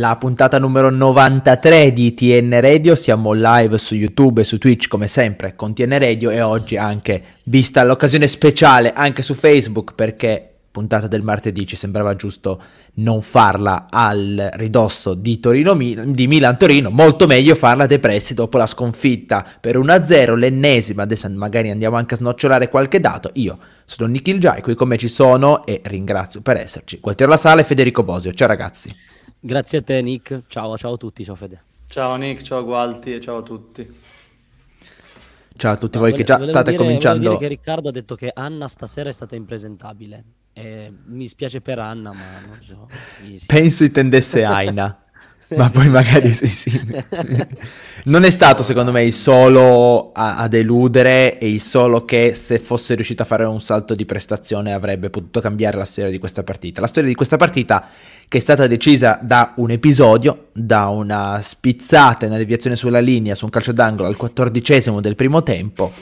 la puntata numero 93 di TN Radio, siamo live su YouTube e su Twitch come sempre con TN Radio e oggi anche vista l'occasione speciale anche su Facebook perché puntata del martedì ci sembrava giusto non farla al ridosso di, Torino, di Milan-Torino, molto meglio farla depressi dopo la sconfitta per 1-0, l'ennesima, adesso magari andiamo anche a snocciolare qualche dato, io sono Nikhil Jai, qui con me ci sono e ringrazio per esserci, Gualtiero La Sala e Federico Bosio, ciao ragazzi. Grazie a te Nick, ciao, ciao a tutti, ciao Fede. Ciao Nick, ciao Gualti e ciao a tutti. Ciao a tutti no, voi vole- che già state dire, cominciando. Dire che Riccardo ha detto che Anna stasera è stata impresentabile. E mi spiace per Anna, ma non so. Penso intendesse Aina. Ma poi magari sui simili. non è stato secondo me il solo a, a, deludere e il solo che se fosse riuscito a fare un salto di prestazione avrebbe potuto cambiare la storia di questa partita. La storia di questa partita che è stata decisa da un episodio, da una spizzata e una deviazione sulla linea su un calcio d'angolo al quattordicesimo del primo tempo,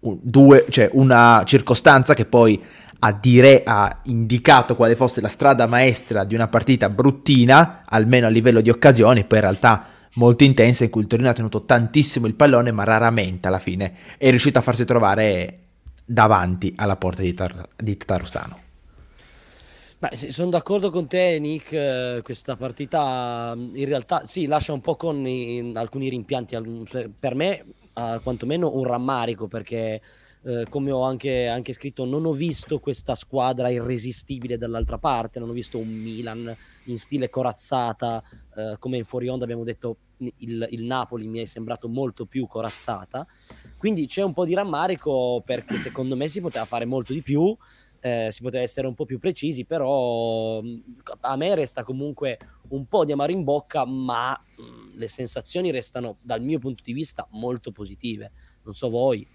un, due, cioè una circostanza che poi ha, dire, ha indicato quale fosse la strada maestra di una partita bruttina, almeno a livello di occasioni, poi in realtà molto intensa, in cui il Torino ha tenuto tantissimo il pallone, ma raramente alla fine è riuscito a farsi trovare davanti alla porta di, Tar- di Tatarusano. Beh, sì, sono d'accordo con te, Nick. Eh, questa partita in realtà sì, lascia un po' con i, alcuni rimpianti. Per me, uh, quantomeno, un rammarico perché eh, come ho anche, anche, scritto, non ho visto questa squadra irresistibile dall'altra parte, non ho visto un Milan in stile corazzata, eh, come in fuori onda abbiamo detto il, il, Napoli mi è sembrato molto più corazzata, quindi c'è un po' di rammarico perché secondo me si poteva fare molto di più, eh, si poteva essere un po' più precisi, però a me resta comunque un po' di amaro in bocca, ma mh, le sensazioni restano dal mio punto di vista molto positive. Non so voi.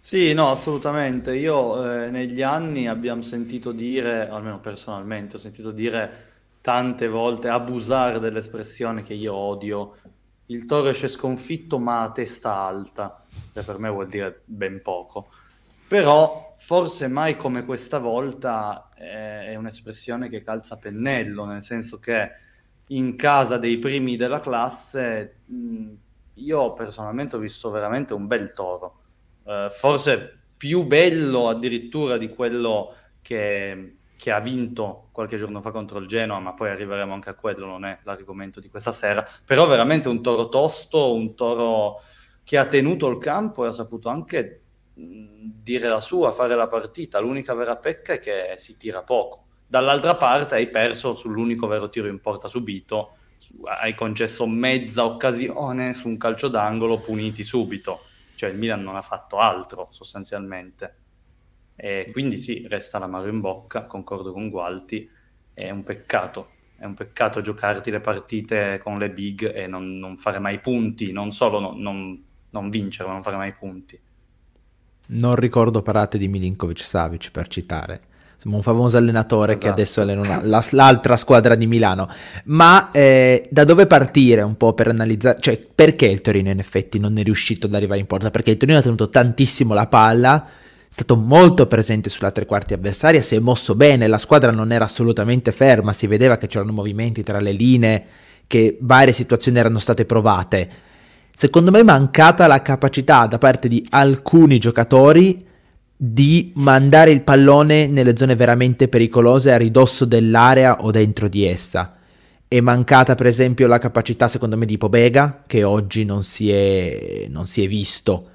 Sì, no, assolutamente. Io eh, negli anni abbiamo sentito dire, almeno personalmente, ho sentito dire tante volte, abusare dell'espressione che io odio, il toro esce sconfitto ma a testa alta, che per me vuol dire ben poco. Però forse mai come questa volta eh, è un'espressione che calza pennello, nel senso che in casa dei primi della classe io personalmente ho visto veramente un bel toro. Eh, forse più bello addirittura di quello che, che, ha vinto qualche giorno fa contro il Genoa, ma poi arriveremo anche a quello, non è l'argomento di questa sera, però veramente un toro tosto, un toro che ha tenuto il campo e ha saputo anche dire la sua, fare la partita. L'unica vera pecca è che si tira poco. Dall'altra parte hai perso sull'unico vero tiro in porta subito, hai concesso mezza occasione su un calcio d'angolo puniti subito cioè il Milan non ha fatto altro sostanzialmente. E quindi sì, resta l'amaro in bocca, concordo con Gualti, è un peccato, è un peccato giocarti le partite con le big e non, non fare mai punti, non solo no, non, non, vincere, ma non fare mai punti. Non ricordo parate di Milinkovic Savic per citare un famoso allenatore esatto. che adesso allena la, l'altra squadra di Milano. Ma eh, da dove partire un po' per analizzare, cioè perché il Torino in effetti non è riuscito ad arrivare in porta? Perché il Torino ha tenuto tantissimo la palla, è stato molto presente sulla tre quarti avversaria, si è mosso bene, la squadra non era assolutamente ferma, si vedeva che c'erano movimenti tra le linee, che varie situazioni erano state provate. Secondo me è mancata la capacità da parte di alcuni giocatori di mandare il pallone nelle zone veramente pericolose a ridosso dell'area o dentro di essa. È mancata per esempio la capacità secondo me di Pobega che oggi non si è, non si è visto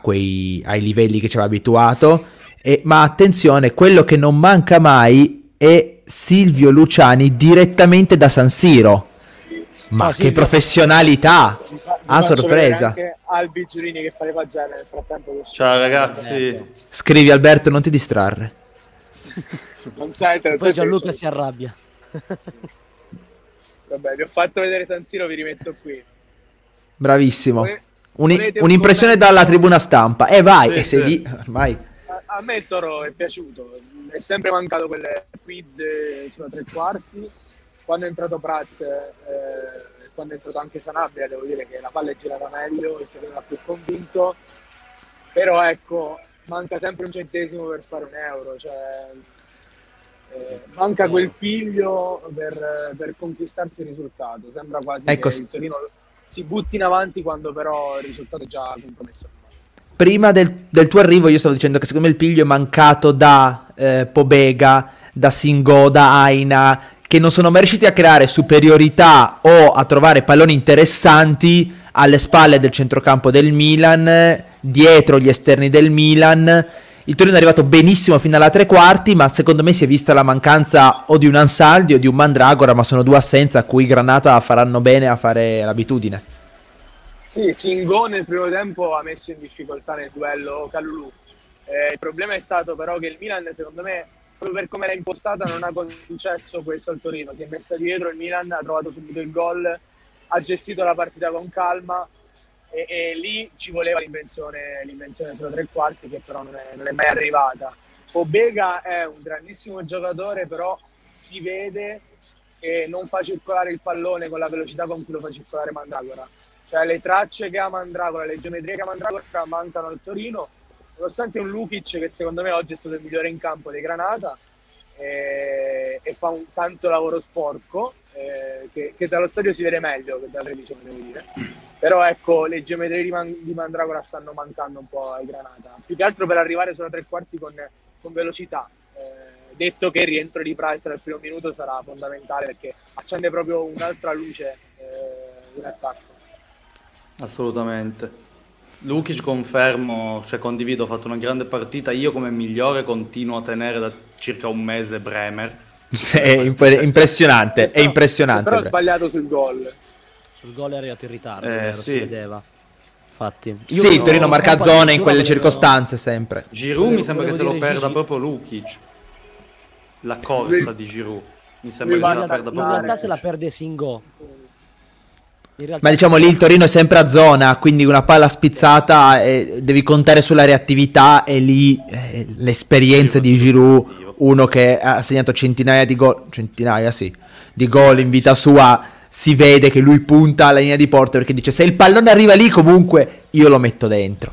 quei, ai livelli che ci aveva abituato. E, ma attenzione, quello che non manca mai è Silvio Luciani direttamente da San Siro. Ma no, che professionalità! A sorpresa. Anche Albi Giurini che fa le pagelle nel frattempo. Ciao ragazzi. Scrivi Alberto, non ti distrarre. non sai, te Poi Gianluca si arrabbia. Vabbè, vi ho fatto vedere San Siro, vi rimetto qui. Bravissimo. Un, un'impressione dalla tribuna stampa. E eh, vai, sì, e sei lì ormai. A, a me il Toro è piaciuto. È sempre mancato quelle quid sulla tre quarti quando è entrato Pratt eh, quando è entrato anche Sanabria devo dire che la palla è girata meglio il Torino più convinto però ecco manca sempre un centesimo per fare un euro cioè, Eh, manca quel piglio per, per, conquistarsi il risultato. Sembra quasi ecco. che il Torino si butti in avanti quando però il risultato è già compromesso. Prima del, del tuo arrivo io stavo dicendo che secondo me il piglio è mancato da eh, Pobega, da Singo, da Aina, che non sono mai riusciti a creare superiorità o a trovare palloni interessanti alle spalle del centrocampo del Milan, dietro gli esterni del Milan. Il Torino è arrivato benissimo fino alla tre quarti, ma secondo me si è vista la mancanza o di un Ansaldi o di un Mandragora, ma sono due assenze a cui Granata faranno bene a fare l'abitudine. Sì, Singo nel primo tempo ha messo in difficoltà nel duello Calulu. Eh, il problema è stato però che il Milan, secondo me, proprio per come era impostata, non ha concesso questo al Torino. Si è messa dietro, il Milan ha trovato subito il gol, ha gestito la partita con calma e, e lì ci voleva l'invenzione, l'invenzione sulla tre quarti che però non è, non è mai arrivata. Obega è un grandissimo giocatore, però si vede che non fa circolare il pallone con la velocità con cui lo fa circolare Mandragora. Cioè le tracce che ha Mandragora, le geometrie che ha Mandragora mancano al Torino nonostante un Lukic che secondo me oggi è stato il migliore in campo dei Granata e, e fa un tanto lavoro sporco eh, che, che, dallo stadio si vede meglio che dalla televisione devo dire. Però ecco le geometrie di, Man- di, Mandragora stanno mancando un po' ai Granata. Più che altro per arrivare sulla tre quarti con, con velocità. Eh, detto che il rientro di Pratt nel primo minuto sarà fondamentale perché accende proprio un'altra luce eh, in attacco. Assolutamente Lukic confermo, cioè condivido, ho fatto una grande partita. Io come migliore continuo a tenere da circa un mese Bremer. Sì, è imp- impressionante, è impressionante. Però ha sbagliato sul gol. Sul gol è arrivato in ritardo, eh, sì. si vedeva. Infatti. Io sì, il Torino marca zone in quelle circostanze sempre. Giroud mi sembra che se lo perda Gigi. proprio Lukic. La corsa di Giroud. Mi sembra che se la perda proprio. In realtà se la perde Singo. Ma diciamo lì il Torino è sempre a zona, quindi una palla spizzata e devi contare sulla reattività e lì eh, l'esperienza di Giroud, uno che ha segnato centinaia di gol, centinaia sì, di gol in vita sua, si vede che lui punta alla linea di porta perché dice se il pallone arriva lì comunque io lo metto dentro.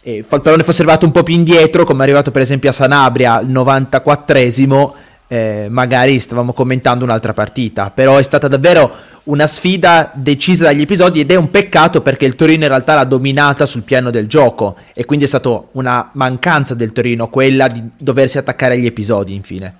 E il pallone fosse arrivato un po' più indietro, come è arrivato per esempio a Sanabria al 94esimo, eh, magari stavamo commentando un'altra partita, però è stata davvero una sfida decisa dagli episodi ed è un peccato perché il Torino in realtà l'ha dominata sul piano del gioco e quindi è stata una mancanza del Torino quella di doversi attaccare agli episodi infine.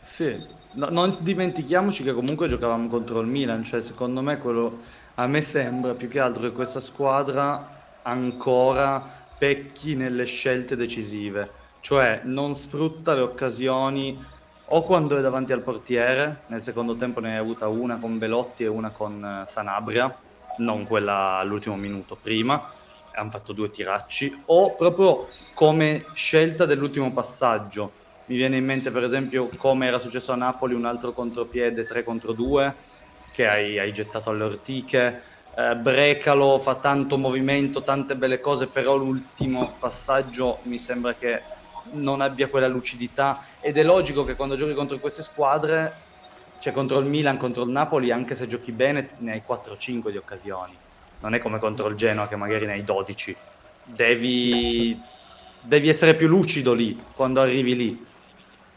Sì, no, non dimentichiamoci che comunque giocavamo contro il Milan, cioè secondo me quello a me sembra più che altro che questa squadra ancora pecchi nelle scelte decisive, cioè non sfrutta le occasioni o quando è davanti al portiere, nel secondo tempo ne hai avuta una con Belotti e una con eh, Sanabria, non quella all'ultimo minuto prima, hanno fatto due tiracci, o proprio come scelta dell'ultimo passaggio. Mi viene in mente per esempio come era successo a Napoli un altro contropiede 3 contro 2 che hai, hai gettato alle ortiche. Eh, Brecalo fa tanto movimento, tante belle cose, però l'ultimo passaggio mi sembra che non abbia quella lucidità ed è logico che quando giochi contro queste squadre, cioè contro il Milan, contro il Napoli, anche se giochi bene ne hai 4-5 di occasioni. Non è come contro il Genoa che magari ne hai 12. Devi, devi essere più lucido lì, quando arrivi lì.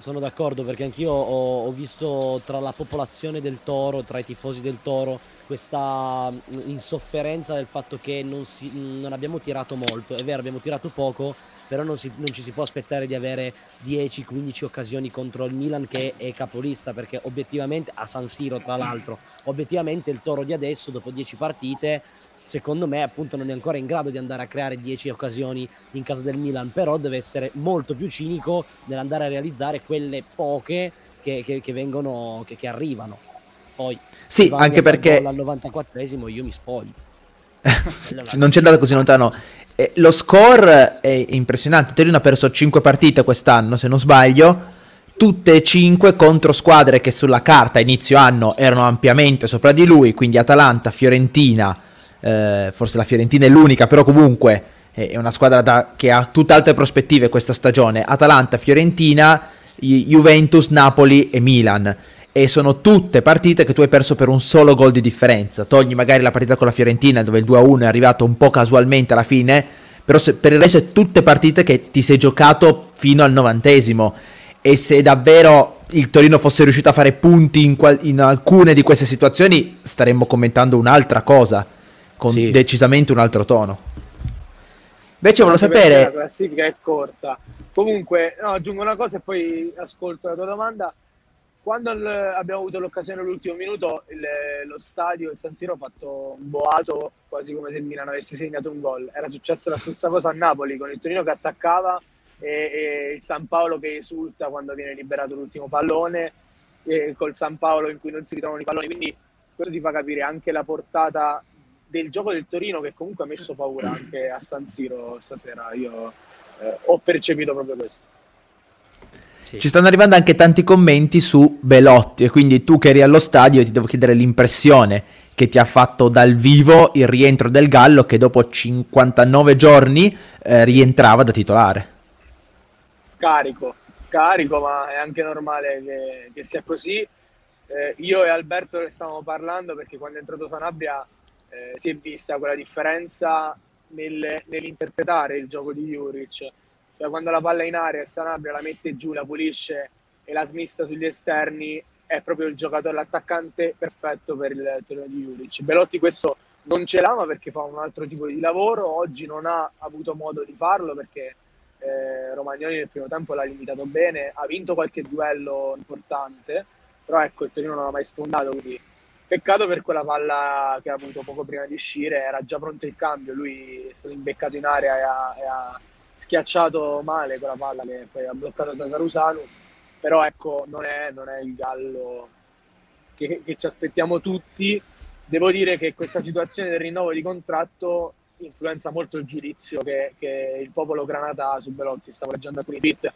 Sono d'accordo perché anch'io ho, ho visto tra la popolazione del Toro, tra i tifosi del Toro, questa insofferenza del fatto che non, si, non, abbiamo tirato molto. È vero, abbiamo tirato poco, però non, si, non ci si può aspettare di avere 10-15 occasioni contro il Milan che è capolista, perché obiettivamente, a San Siro tra l'altro, obiettivamente il Toro di adesso, dopo 10 partite, secondo me appunto non è ancora in grado di andare a creare 10 occasioni in casa del Milan, però deve essere molto più cinico nell'andare a realizzare quelle poche che, che, che vengono, che, che arrivano. Poi, sì, anche perché al 94esimo io mi spoglio. non c'è andato così lontano. Eh, lo score è impressionante. Torino ha perso 5 partite quest'anno, se non sbaglio. Tutte e 5 contro squadre che sulla carta a inizio anno erano ampiamente sopra di lui, quindi Atalanta, Fiorentina, eh, forse la Fiorentina è l'unica, però comunque è una squadra da, che ha tutt'altre prospettive questa stagione. Atalanta, Fiorentina, Juventus, Napoli e Milan e sono tutte partite che tu hai perso per un solo gol di differenza. Togli magari la partita con la Fiorentina dove il 2-1 è arrivato un po' casualmente alla fine, però se, per il resto è tutte partite che ti sei giocato fino al novantesimo e se davvero il Torino fosse riuscito a fare punti in, qual- in alcune di queste situazioni, staremmo commentando un'altra cosa, con sì. decisamente un altro tono. Invece volevo sapere... La classifica è corta. Comunque, no, aggiungo una cosa e poi ascolto la tua domanda. Quando l- abbiamo avuto l'occasione all'ultimo minuto, il, lo stadio, il San Siro, ha fatto un boato quasi come se il Milan avesse segnato un gol. Era successa la stessa cosa a Napoli con il Torino che attaccava e, e il San Paolo che esulta quando viene liberato l'ultimo pallone e col San Paolo in cui non si ritrovano i palloni. Quindi questo ti fa capire anche la portata del gioco del Torino che comunque ha messo paura anche a San Siro stasera. Io eh, ho percepito proprio questo. Sì. Ci stanno arrivando anche tanti commenti su Belotti e quindi tu che eri allo stadio ti devo chiedere l'impressione che ti ha fatto dal vivo il rientro del Gallo che dopo 59 giorni eh, rientrava da titolare. Scarico, scarico, ma è anche normale che, che sia così. Eh, io e Alberto ne stavamo parlando perché quando è entrato Sanabria eh, si è vista quella differenza nel, nell'interpretare il gioco di Juric cioè quando la palla è in aria e Sanabria la mette giù, la pulisce e la smista sugli esterni, è proprio il giocatore, l'attaccante perfetto per il Torino di Juric. Belotti questo non ce l'ha, ma perché fa un altro tipo di lavoro. Oggi non ha avuto modo di farlo perché eh, Romagnoli nel primo tempo l'ha limitato bene, ha vinto qualche duello importante, però ecco il Torino non ha mai sfondato, quindi peccato per quella palla che ha avuto poco prima di uscire, era già pronto il cambio, lui è stato imbeccato in area e ha, e ha schiacciato male quella palla che poi ha bloccato da Tarusanu, però ecco non è, non è il gallo che, che, ci aspettiamo tutti. Devo dire che questa situazione del rinnovo di contratto influenza molto il giudizio che, che il popolo granata su Belotti. Stavo leggendo alcuni tweet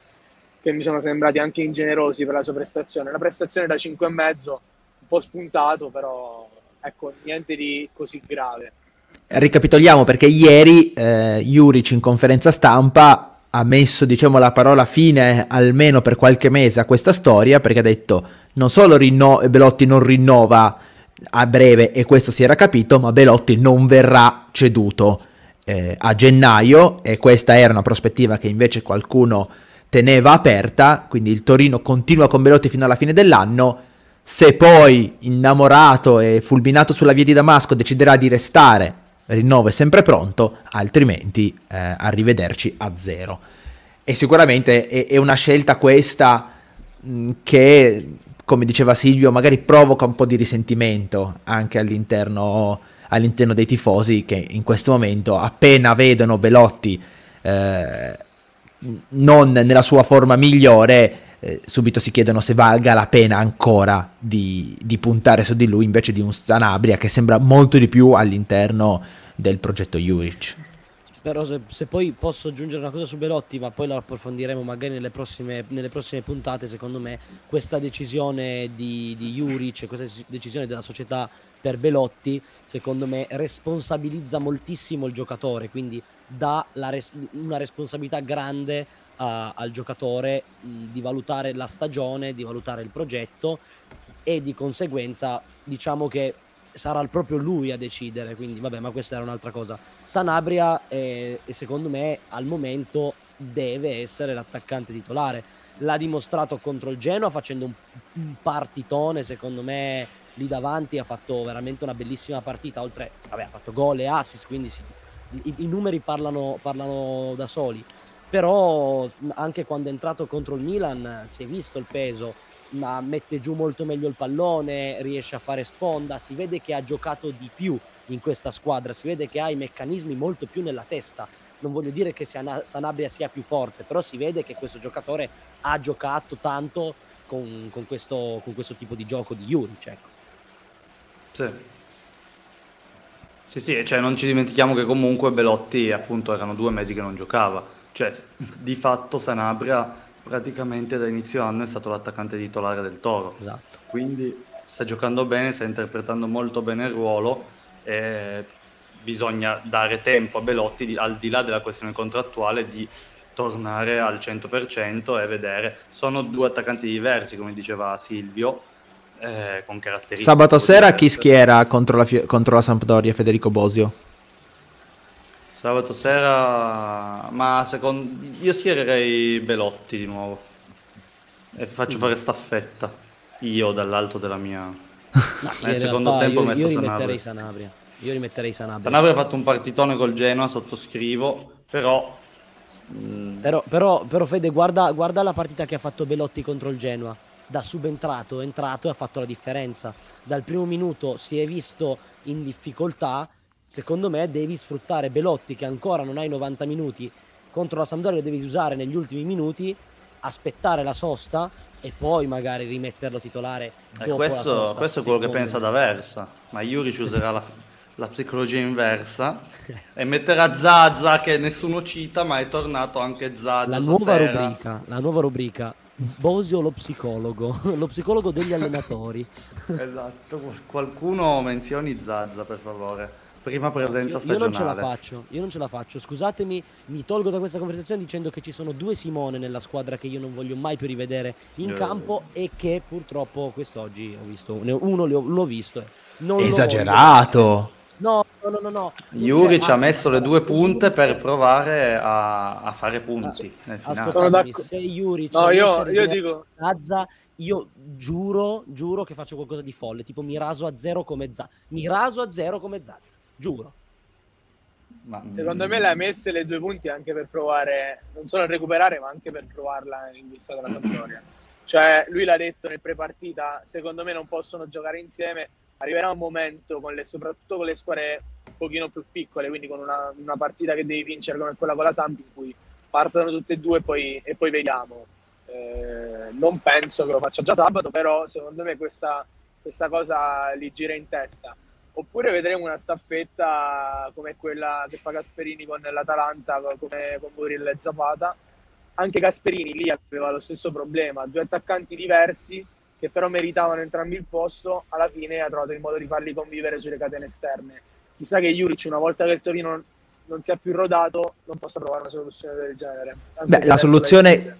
che mi sono sembrati anche ingenerosi per la sua prestazione. Una prestazione da 5,5, un po' spuntato, però ecco, niente di così grave. Ricapitoliamo perché ieri eh, Juric in conferenza stampa ha messo diciamo, la parola fine almeno per qualche mese a questa storia perché ha detto non solo rinno- Belotti non rinnova a breve e questo si era capito ma Belotti non verrà ceduto eh, a gennaio e questa era una prospettiva che invece qualcuno teneva aperta quindi il Torino continua con Belotti fino alla fine dell'anno se poi innamorato e fulminato sulla via di Damasco deciderà di restare rinnovo è sempre pronto, altrimenti eh, arrivederci a zero. E sicuramente è, è una scelta questa mh, che, come diceva Silvio, magari provoca un po' di risentimento anche all'interno, all'interno dei tifosi che in questo momento appena vedono Belotti eh, non nella sua forma migliore eh, subito si chiedono se valga la pena ancora di, di, puntare su di lui invece di un Sanabria che sembra molto di più all'interno del progetto Juric. Però se, se, poi posso aggiungere una cosa su Belotti, ma poi la approfondiremo magari nelle prossime, nelle prossime puntate, secondo me questa decisione di, di Juric, questa decisione della società per Belotti, secondo me responsabilizza moltissimo il giocatore, quindi dà res- una responsabilità grande a, al giocatore di valutare la stagione, di valutare il progetto e di conseguenza diciamo che sarà proprio lui a decidere, quindi vabbè, ma questa era un'altra cosa. Sanabria è, è, secondo me al momento deve essere l'attaccante titolare. L'ha dimostrato contro il Genoa facendo un, un partitone, secondo me lì davanti ha fatto veramente una bellissima partita, oltre, vabbè, ha fatto gol e assist, quindi si, i, i, numeri parlano, parlano da soli però anche quando è entrato contro il Milan si è visto il peso, ma mette giù molto meglio il pallone, riesce a fare sponda, si vede che ha giocato di più in questa squadra, si vede che ha i meccanismi molto più nella testa. Non voglio dire che Sanabria sia più forte, però si vede che questo giocatore ha giocato tanto con, con, questo, con questo, tipo di gioco di Juric. Ecco. Sì. Sì, sì, cioè non ci dimentichiamo che comunque Belotti appunto erano due mesi che non giocava cioè, di fatto Sanabria praticamente da inizio anno è stato l'attaccante titolare del Toro. Esatto. Quindi sta giocando bene, sta interpretando molto bene il ruolo e bisogna dare tempo a Belotti, di, al di là della questione contrattuale, di tornare al 100% e vedere. Sono due attaccanti diversi, come diceva Silvio, eh, con caratteristiche. Sabato sera chi schiera contro la, contro la Sampdoria, Federico Bosio? Sabato sera, ma secondo io schiererei Belotti di nuovo. e faccio fare staffetta io dall'alto della mia... No, Nel secondo tempo io, metto io rimetterei Sanabria. Io rimetterei Sanabria. Sanabria ha fatto un partitone col Genoa, sottoscrivo, però... Mm. Però, però, però Fede, guarda, guarda la partita che ha fatto Belotti contro il Genoa da subentrato, entrato e ha fatto la differenza. Dal primo minuto si è visto in difficoltà, secondo me devi sfruttare Belotti che ancora non hai 90 minuti contro la Sampdoria lo devi usare negli ultimi minuti, aspettare la sosta e poi magari rimetterlo titolare eh, questo, sosta, questo è quello che pensa D'Aversa, ma Juric userà la, la psicologia inversa e metterà Zazza che nessuno cita ma è tornato anche Zazza la nuova rubrica la nuova rubrica Bosio lo psicologo, lo psicologo degli allenatori. esatto, qualcuno menzioni Zazza per favore. Prima presenza stagionale. Io non ce la faccio, io non ce la faccio. Scusatemi, mi tolgo da questa conversazione dicendo che ci sono due Simone nella squadra che io non voglio mai più rivedere in io... campo e che purtroppo quest'oggi ho visto, uno l'ho visto. Esagerato! No, no, no, no. Juric cioè, ha messo le due punte per provare a, a fare punti ah. Sono d'accordo. Se Juric no, io, io dico Zazza, io giuro, giuro che faccio qualcosa di folle, tipo mi raso a zero come Zazza. Mi raso a zero come Zazza, giuro. Ma, Secondo me le ha messe le due punti anche per provare, non solo a recuperare, ma anche per provarla in vista della Sampdoria. cioè, lui l'ha detto nel pre-partita, secondo me non possono giocare insieme arriverà un momento, con le, soprattutto con le squadre un pochino più piccole, quindi con una, una, partita che devi vincere come quella con la Sampi, in cui partono tutte e due e poi, e poi vediamo. Eh, non penso che lo faccia già sabato, però secondo me questa, questa cosa gli gira in testa. Oppure vedremo una staffetta come quella che fa Gasperini con l'Atalanta, come con Muril e Zapata. Anche Gasperini lì aveva lo stesso problema, due attaccanti diversi, che però meritavano entrambi il posto, alla fine ha trovato il modo di farli convivere sulle catene esterne. Chissà che Juric, una volta che il Torino non sia più rodato, non possa trovare una soluzione del genere. Beh, la soluzione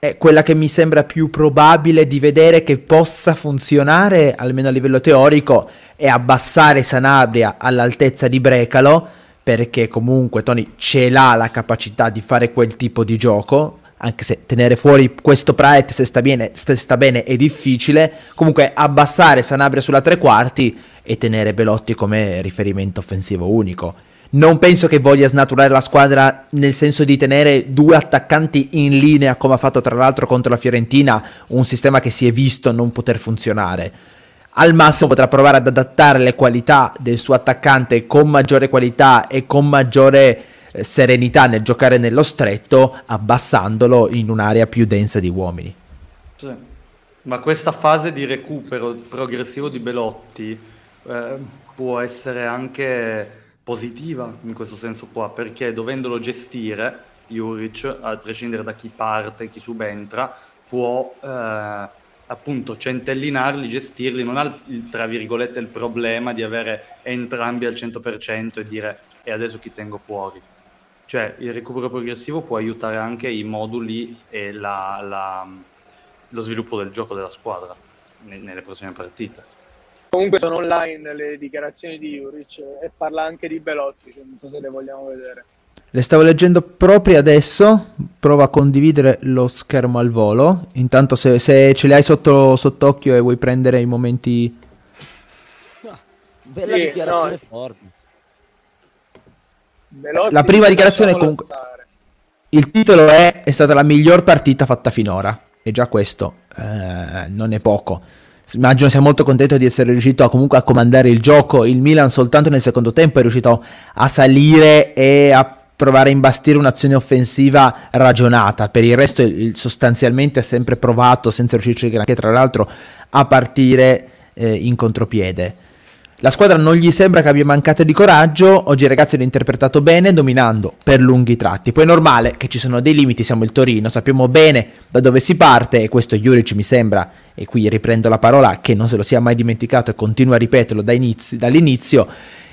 è quella che mi sembra più probabile di vedere che possa funzionare, almeno a livello teorico, è abbassare Sanabria all'altezza di Brecalo, perché comunque Tony ce l'ha la capacità di fare quel tipo di gioco, anche se tenere fuori questo Praet se sta bene, se sta bene è difficile, comunque abbassare Sanabria sulla tre quarti e tenere Belotti come riferimento offensivo unico. Non penso che voglia snaturare la squadra nel senso di tenere due attaccanti in linea come ha fatto tra l'altro contro la Fiorentina, un sistema che si è visto non poter funzionare. Al massimo potrà provare ad adattare le qualità del suo attaccante con maggiore qualità e con maggiore eh, serenità nel giocare nello stretto, abbassandolo in un'area più densa di uomini. Sì. Ma questa fase di recupero progressivo di Belotti eh, può essere anche positiva in questo senso qua, perché dovendolo gestire, Juric, a prescindere da chi parte, chi subentra, può eh, appunto centellinarli, gestirli, non ha il, tra virgolette il problema di avere entrambi al 100% e dire e adesso chi tengo fuori cioè il recupero progressivo può aiutare anche i moduli e la, la, lo sviluppo del gioco della squadra nelle prossime partite. Comunque sono online le dichiarazioni di Juric e parla anche di Belotti, cioè non so se le vogliamo vedere. Le stavo leggendo proprio adesso, prova a condividere lo schermo al volo, intanto se, se ce li hai sotto, sott'occhio e vuoi prendere i momenti... Ah, bella sì, dichiarazione no. forte. Veloci la prima dichiarazione comunque... Il titolo è, è stata la miglior partita fatta finora. E già questo eh, non è poco. Immagino sia molto contento di essere riuscito a comunque a comandare il gioco. Il Milan soltanto nel secondo tempo è riuscito a salire e a provare a imbastire un'azione offensiva ragionata. Per il resto il, sostanzialmente ha sempre provato, senza riuscirci granché tra l'altro, a partire eh, in contropiede. La squadra non gli sembra che abbia mancato di coraggio, oggi i ragazzi l'hanno interpretato bene, dominando per lunghi tratti. Poi è normale che ci sono dei limiti, siamo il Torino, sappiamo bene da dove si parte e questo Juric mi sembra, e qui riprendo la parola, che non se lo sia mai dimenticato e continua a ripeterlo da inizi, dall'inizio.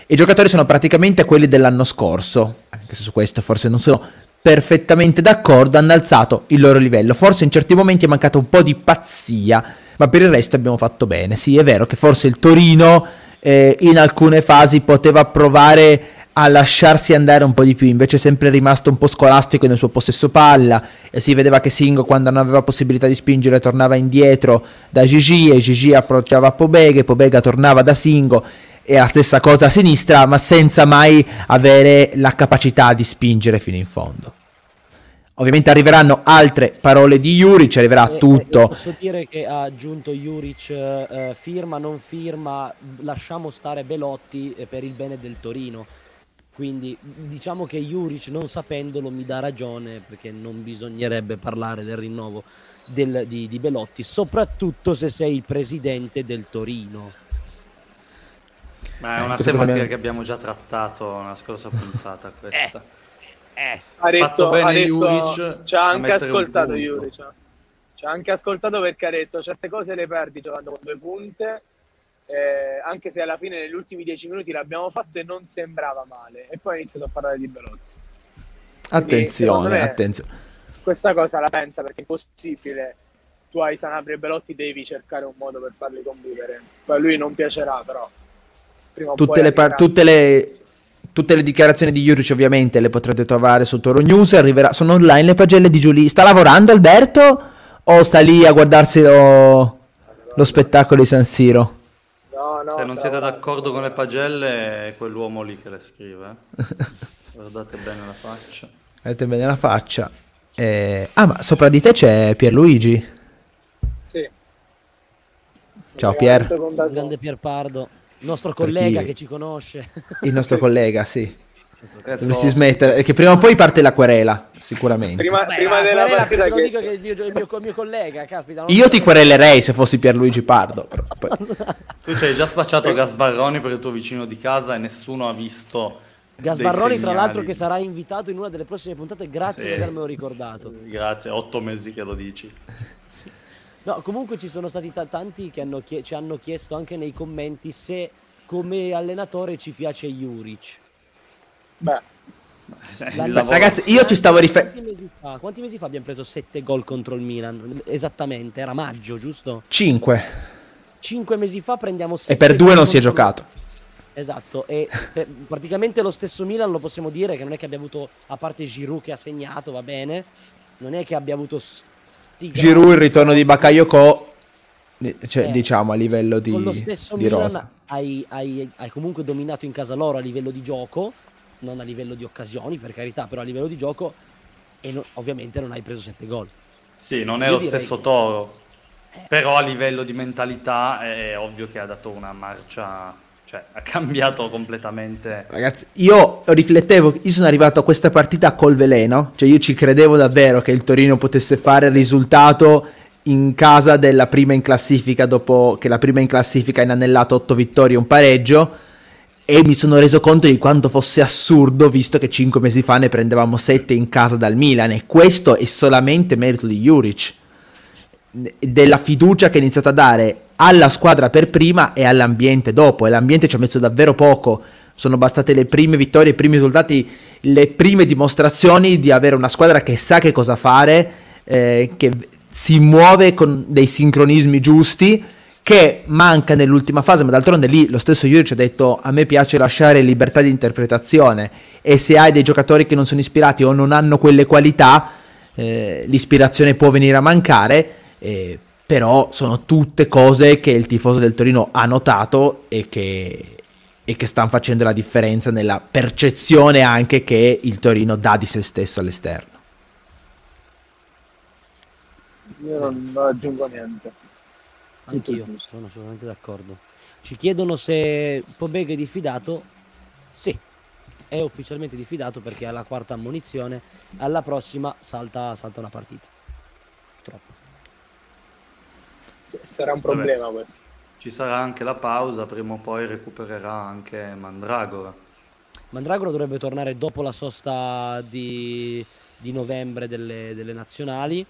I giocatori sono praticamente quelli dell'anno scorso, anche se su questo forse non sono perfettamente d'accordo, hanno alzato il loro livello. Forse in certi momenti è mancata un po' di pazzia, ma per il resto abbiamo fatto bene. Sì, è vero che forse il Torino eh, in alcune fasi poteva provare a lasciarsi andare un po' di più, invece è sempre rimasto un po' scolastico nel suo possesso palla e si vedeva che Singo quando non aveva possibilità di spingere tornava indietro da Gigi e Gigi approcciava Pobega e Pobega tornava da Singo e la stessa cosa a sinistra ma senza mai avere la capacità di spingere fino in fondo. Ovviamente arriveranno altre parole di Juric, arriverà Eh, tutto. eh, posso dire che ha aggiunto Juric, eh, firma, non firma, lasciamo stare Belotti eh, per il bene del Torino. Quindi diciamo che Juric, non sapendolo, mi dà ragione perché non bisognerebbe parlare del rinnovo del- di, di Belotti, soprattutto se sei il presidente del Torino. Ma è Eh, una tematica abbiamo- che abbiamo già trattato nella scorsa puntata questa. Eh, Ha detto, Fatto bene ha detto- Juric ci ha anche ascoltato. Juric. eh. Ci ha anche ascoltato perché ha detto certe cose le perdi giocando con due punte, eh, anche se alla fine negli ultimi dieci minuti l'abbiamo fatto e non sembrava male. E poi ha iniziato a parlare di Belotti. Attenzione, me- attenzione. Questa cosa la pensa perché è impossibile. Tu hai Sanabria e Belotti, devi cercare un modo per farli convivere. Poi a lui non piacerà, però. Tutte poi le, par- tutte le- tutte le dichiarazioni di Juric ovviamente le potrete trovare su Toro News, arriverà, sono online le pagelle di Giulia. Sta lavorando Alberto o sta lì a guardarsi lo, lo spettacolo di San Siro? No, no, Se non siete d'accordo con le pagelle, è quell'uomo lì che le scrive. eh. Guardate bene la faccia. Vedete bene la faccia. Eh, ah, ma sopra di te c'è Pierluigi. Sì. Ciao, Pier. grande Pierpardo, nostro Per collega chi- che ci conosce. Il nostro collega, sì. Adesso- Dovresti smettere, che prima o poi parte la querela, sicuramente. Prima, Beh, prima ma della querela, partita che dico che è il mio, il mio- il mio collega, caspita. non Io ti querelerei se fossi Pierluigi Pardo. però poi- Tu ci hai già spacciato Gasbarroni per il tuo vicino di casa e nessuno ha visto. Gasbarroni, tra l'altro, che sarà invitato in una delle prossime puntate, grazie Sì. per avermelo ricordato. Grazie, otto mesi che lo dici. No, comunque ci sono stati ta- tanti che hanno chie- ci hanno chiesto anche nei commenti se come allenatore ci piace Juric. Beh, lavoro- Ragazzi, io ci stavo riferendo. Quanti mesi fa? Quanti mesi fa abbiamo preso 7 gol contro il Milan? Esattamente, era maggio, giusto? 5. 5 mesi fa prendiamo 7 E per due non si è giocato. Esatto, e per- praticamente lo stesso Milan lo possiamo dire che non è che abbia avuto, a parte Giroud che ha segnato, va bene, non è che abbia avuto Giroud, il ritorno di Bakayoko, eh, cioè, Eh, diciamo a livello di, con lo stesso di Milan rosa. hai, hai- hai comunque dominato in casa loro a livello di gioco, non a livello di occasioni per carità, però a livello di gioco e no- ovviamente non hai preso 7 gol. Sì, non è Io lo stesso che- toro. Però a livello di mentalità è ovvio che ha dato una marcia, cioè ha cambiato completamente. Ragazzi, io riflettevo, io sono arrivato a questa partita col veleno, cioè io ci credevo davvero che il Torino potesse fare il risultato in casa della prima in classifica dopo che la prima in classifica ha inanellato 8 vittorie e un pareggio e mi sono reso conto di quanto fosse assurdo visto che 5 mesi fa ne prendevamo 7 in casa dal Milan e questo è solamente merito di Juric della fiducia che ha iniziato a dare alla squadra per prima e all'ambiente dopo. E l'ambiente ci ha messo davvero poco. Sono bastate le prime vittorie, i primi risultati, le prime dimostrazioni di avere una squadra che sa che cosa fare, eh, che si muove con dei sincronismi giusti, che manca nell'ultima fase, ma d'altronde lì lo stesso Juric ha detto a me piace lasciare libertà di interpretazione. E se hai dei giocatori che non sono ispirati o non hanno quelle qualità, eh, l'ispirazione può venire a mancare, eh, però sono tutte cose che il tifoso del Torino ha notato e che, e che stanno facendo la differenza nella percezione anche che il Torino dà di se stesso all'esterno. io non, non aggiungo niente. Anch'io sono assolutamente d'accordo. Ci chiedono se Pobega è diffidato. Sì, è ufficialmente diffidato perché alla quarta ammonizione, alla prossima salta, salta una partita. Purtroppo. Sarà un problema questo. Ci sarà anche la pausa, prima o poi recupererà anche Mandragora. Mandragora dovrebbe tornare dopo la sosta di, di novembre delle, delle nazionali.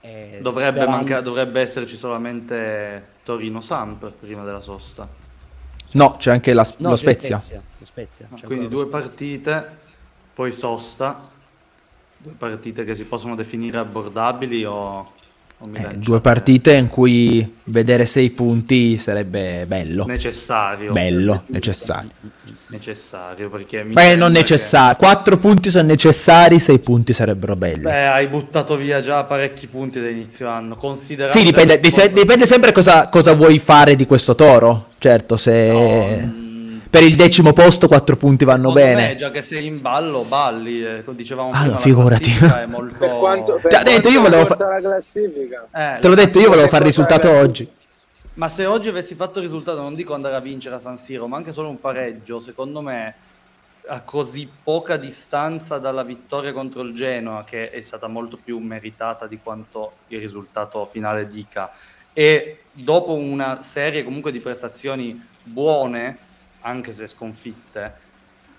eh, Dovrebbe, sperando- manca- dovrebbe esserci solamente Torino-Samp prima della sosta. No, c'è anche la- No, lo c'è Spezia. lo Spezia, c'è Quindi ancora due Spezia. partite, poi sosta, due partite che si possono definire abbordabili o, Eh, due partite in cui vedere sei punti sarebbe bello. Necessario. Bello, necessario. Necessario perché... Beh, non necessario. Che... Quattro punti sono necessari, sei punti sarebbero belli. Beh, hai buttato via già parecchi punti da inizio anno. Considerando sì, dipende, dipende sempre cosa, cosa, vuoi fare di questo toro. Certo, se... No, per il decimo posto quattro punti vanno Secondo bene. Me, già che sei in ballo, balli, eh, dicevamo ah, prima, figurati. è molto... per quanto, per Ti detto, io volevo fa... la classifica. Eh, Te l'ho detto, io volevo fare il risultato oggi. Ma se oggi avessi fatto il risultato, non dico andare a vincere a San Siro, ma anche solo un pareggio, secondo me a così poca distanza dalla vittoria contro il Genoa, che è stata molto più meritata di quanto il risultato finale dica, e dopo una serie comunque di prestazioni buone, anche se sconfitte,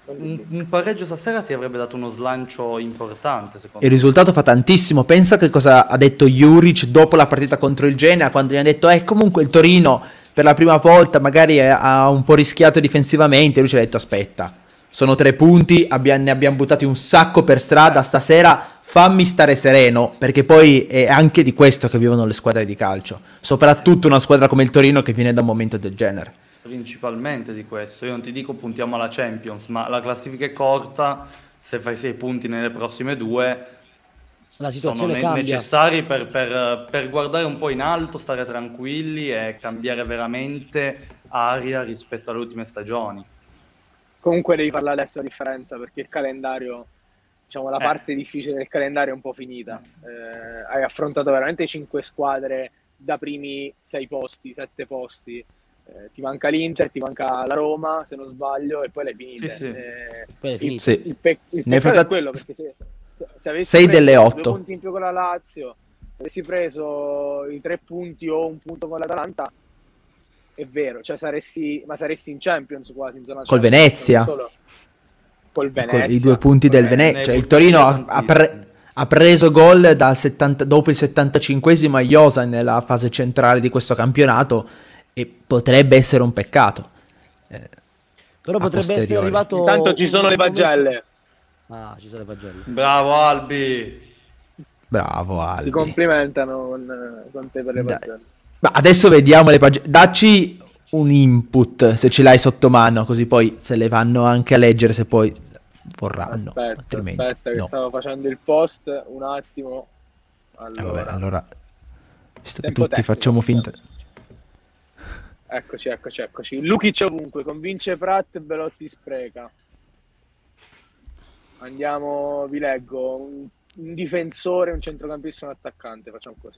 un, un, pareggio stasera ti avrebbe dato uno slancio importante. Il risultato fa tantissimo. Pensa che cosa ha detto Juric dopo la partita contro il Genoa, quando gli ha detto: Eh, comunque il Torino per la prima volta magari ha un po' rischiato difensivamente. Lui ci ha detto: Aspetta, sono tre punti, abbiamo, ne abbiamo buttati un sacco per strada. Stasera fammi stare sereno, perché poi è anche di questo che vivono le squadre di calcio. Soprattutto una squadra come il Torino che viene da un momento del genere principalmente di questo. Io non ti dico puntiamo alla Champions, ma la classifica è corta, se fai sei punti nelle prossime due la situazione sono ne- necessari per, per, per, guardare un po' in alto, stare tranquilli e cambiare veramente aria rispetto alle ultime stagioni. Comunque devi parlare adesso la differenza perché il calendario, diciamo la eh. parte difficile del calendario è un po' finita. Eh, hai affrontato veramente cinque squadre da primi sei posti, sette posti eh, ti manca l'Inter, ti manca la Roma, se non sbaglio, e poi l'hai finita. Sì, sì. Eh, poi il, sì. il, pe- il peccato è quello, perché se, se, se avessi 6 delle 8 due punti in più con la Lazio, se avessi preso i tre punti o un punto con l'Atalanta, è vero, cioè saresti, ma saresti in Champions quasi in zona Col Champions, Venezia. Solo, col Venezia. Con I due punti del Venezia. Cioè, il Torino ha, ha, pre- ha preso gol 70, dopo il 75esimo a Iosa nella fase centrale di questo campionato e potrebbe essere un peccato. Eh, Però potrebbe essere arrivato... Intanto ci sono le pagelle. Ah, ci sono le pagelle. Bravo Albi. Bravo Albi. Si complimentano con, con te per le pagelle. Ma adesso vediamo le pagelle. Dacci un input se ce l'hai sotto mano, così poi se le vanno anche a leggere se poi vorranno. Aspetta, aspetta che no. stavo facendo il post un attimo. Allora, eh vabbè, allora visto che tutti tecnico, facciamo finta... Eccoci, eccoci, eccoci. Lukic ovunque, convince Pratt, Belotti spreca. Andiamo, vi leggo. Un, un difensore, un centrocampista, un attaccante, facciamo così.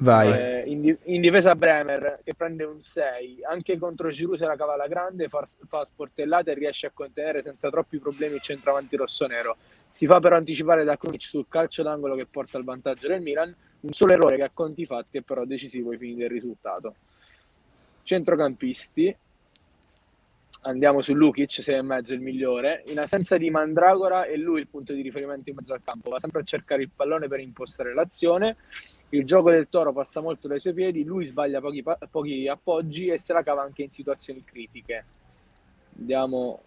Vai. Eh, in, di- in, difesa Bremer che prende un 6, anche contro Giroud se la cavala grande, fa, fa sportellate e riesce a contenere senza troppi problemi il centravanti rossonero. Si fa però anticipare da Krunic sul calcio d'angolo che porta al vantaggio del Milan, un solo errore che a conti fatti è però decisivo ai fini del risultato centrocampisti andiamo su Lukic, 6,5 il migliore. In assenza di Mandragora è lui il punto di riferimento in mezzo al campo, va sempre a cercare il pallone per impostare l'azione. Il gioco del Toro passa molto dai suoi piedi, lui sbaglia pochi, pochi appoggi e se la cava anche in situazioni critiche. Andiamo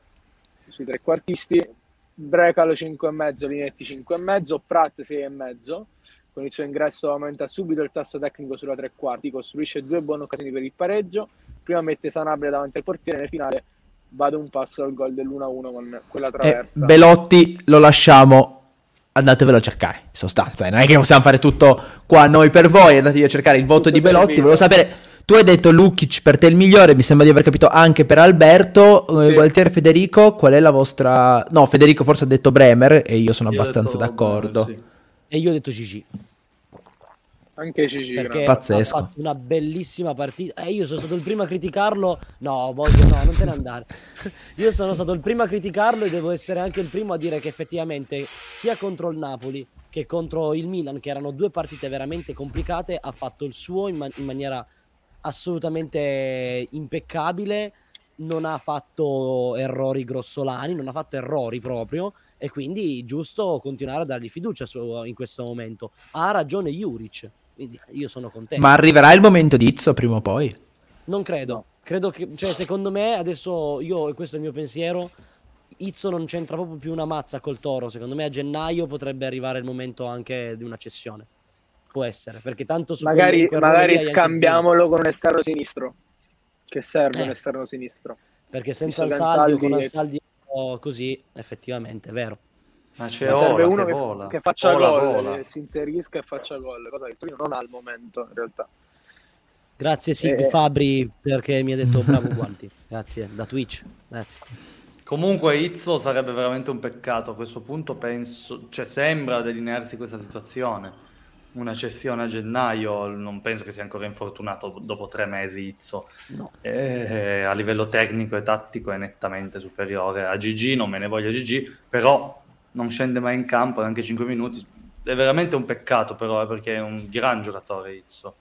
sui trequartisti. Brecalo 5,5, Linetti 5,5, Pratt 6,5 con il suo ingresso aumenta subito il tasso tecnico sulla tre quarti, costruisce due buone occasioni per il pareggio, prima mette Sanabria davanti al portiere, nel finale vado un passo al gol dell'1-1 con quella traversa. E Belotti lo lasciamo, andatevelo a cercare, in sostanza, eh. non è che possiamo fare tutto qua noi per voi, andatevi a cercare il voto tutto di Belotti, volevo sapere... Tu hai detto Lukic per te il migliore, mi sembra di aver capito anche per Alberto. Eh, sì. Gualtieri Federico, qual è la vostra... No, Federico forse ha detto Bremer e io sono io abbastanza d'accordo. Bremer, sì. E io ho detto Gigi. Anche Cici, perché pazzesco. ha fatto una bellissima partita. E io sono stato il primo a criticarlo. No, voglio, no, non te ne andare. io sono stato il primo a criticarlo e devo essere anche il primo a dire che effettivamente sia contro il Napoli che contro il Milan, che erano due partite veramente complicate, ha fatto il suo in, man- in maniera assolutamente impeccabile. Non ha fatto errori grossolani, non ha fatto errori proprio e quindi giusto continuare a dargli fiducia su, in questo momento. Ha ragione Juric. Quindi io sono contento. Ma arriverà il momento di Izzo prima o poi? Non credo. Credo che, cioè, secondo me, adesso io, questo è il mio pensiero, Izzo non c'entra proprio più una mazza col Toro. Secondo me a gennaio potrebbe arrivare il momento anche di una cessione. può essere, perché tanto su magari, magari scambiamolo con un esterno sinistro. Che serve Eh. un esterno sinistro? Perché senza visto che Ansaldi con Ansaldi- Ansaldi o così, effettivamente, è vero. Ma c'è Ma serve Ola uno che vola. che faccia Ola gol, vola. che si inserisca e faccia gol, cosa che Torino non ha al momento in realtà. Grazie Sig Eh. Fabri perché mi ha detto bravo guanti. Grazie, da Twitch. Grazie. Comunque Izzo sarebbe veramente un peccato. A questo punto penso, cioè sembra delinearsi questa situazione. Una cessione a gennaio, non penso che sia ancora infortunato dopo tre mesi Izzo. No. Eh, a livello tecnico e tattico è nettamente superiore a GG, non me ne voglio GG, però non scende mai in campo neanche 5 minuti. È veramente un peccato però, eh, perché è un gran giocatore Izzo.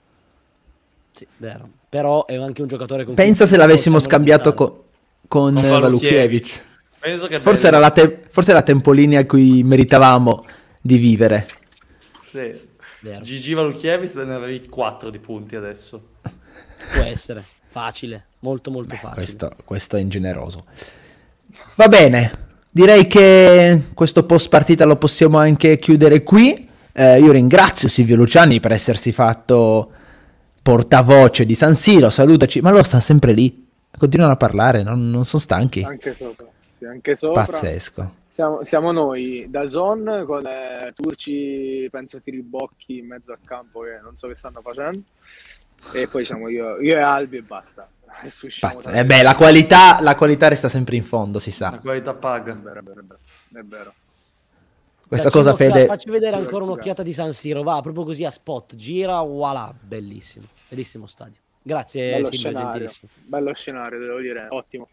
Sì, vero. Però è anche un giocatore con Pensa se l'avessimo scambiato co- con, Con eh, Valukiewicz. Penso che Forse era, la te- forse era Tempolini a cui meritavamo di vivere. Sì. Vero. GG Valukiewicz ne avevi 4 di punti adesso. Può essere. Facile. Molto molto facile. Questo, questo è ingeneroso. Va bene, direi che questo post partita lo possiamo anche chiudere qui. Eh, io ringrazio Silvio Luciani per essersi fatto portavoce di San Siro. Salutaci, ma loro stanno sempre lì. Continuano a parlare, non, non sono stanchi. Anche sopra. Sì, anche sopra. Pazzesco. Siamo, siamo noi da Zon con eh, Turci, penso Tiribocchi in mezzo al campo che non so che stanno facendo. E poi siamo io, io e Albi e basta. Da- Eh beh, la qualità, la qualità resta sempre in fondo, si La sa. qualità È paga. vero, è vero, è vero. È vero. Questa Facci cosa, Fede, Facci vedere ancora un'occhiata di San Siro. Va proprio così a spot. Gira, voilà. Bellissimo. Bellissimo stadio. Grazie Bello scenario. Bello scenario, devo dire. Ottimo.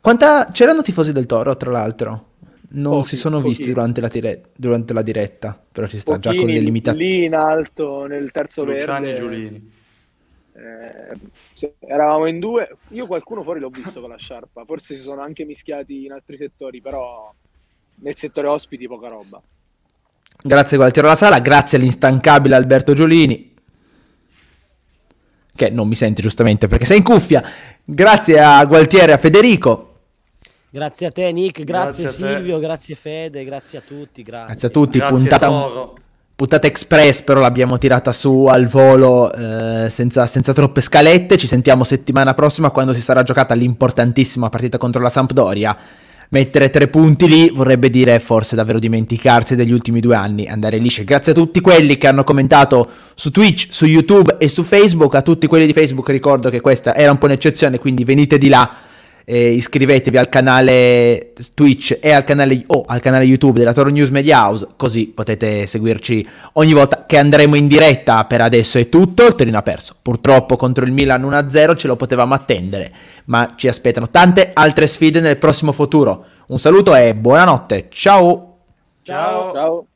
Quanta... c'erano tifosi del Toro, tra l'altro? Non Pochi, si sono visti pochini. durante la, dire- durante la diretta, però ci sta già con Pochini le limitazioni. lì in alto nel terzo Luciani e verde. Giulini. Eh, eravamo in due. Io qualcuno fuori l'ho visto con la sciarpa. Forse si sono anche mischiati in altri settori, però nel settore ospiti poca roba. Grazie Gualtiero La Sala, grazie all'instancabile Alberto Giolini, che non mi sente giustamente perché sei in cuffia. Grazie a Gualtieri e a Federico. Grazie a te Nick, grazie, Grazie. Silvio, grazie Fede, grazie a tutti. Grazie, Grazie a tutti. Grazie puntata, Toro. puntata express, però l'abbiamo tirata su al volo eh, senza, senza troppe scalette. Ci sentiamo settimana prossima quando si sarà giocata l'importantissima partita contro la Sampdoria. Mettere tre punti lì vorrebbe dire forse davvero dimenticarsi degli ultimi due anni, andare lisci. Grazie a tutti quelli che hanno commentato su Twitch, su YouTube e su Facebook. A tutti quelli di Facebook ricordo che questa era un po' un'eccezione, quindi venite di là eh, iscrivetevi al canale Twitch e al canale, o al canale YouTube della Toro News Media House, così potete seguirci ogni volta che andremo in diretta. Per adesso è tutto, il Torino ha perso. Purtroppo contro il Milan 1-0 ce lo potevamo attendere, ma ci aspettano tante altre sfide nel prossimo futuro. Un saluto e buonanotte, ciao! Ciao. Ciao.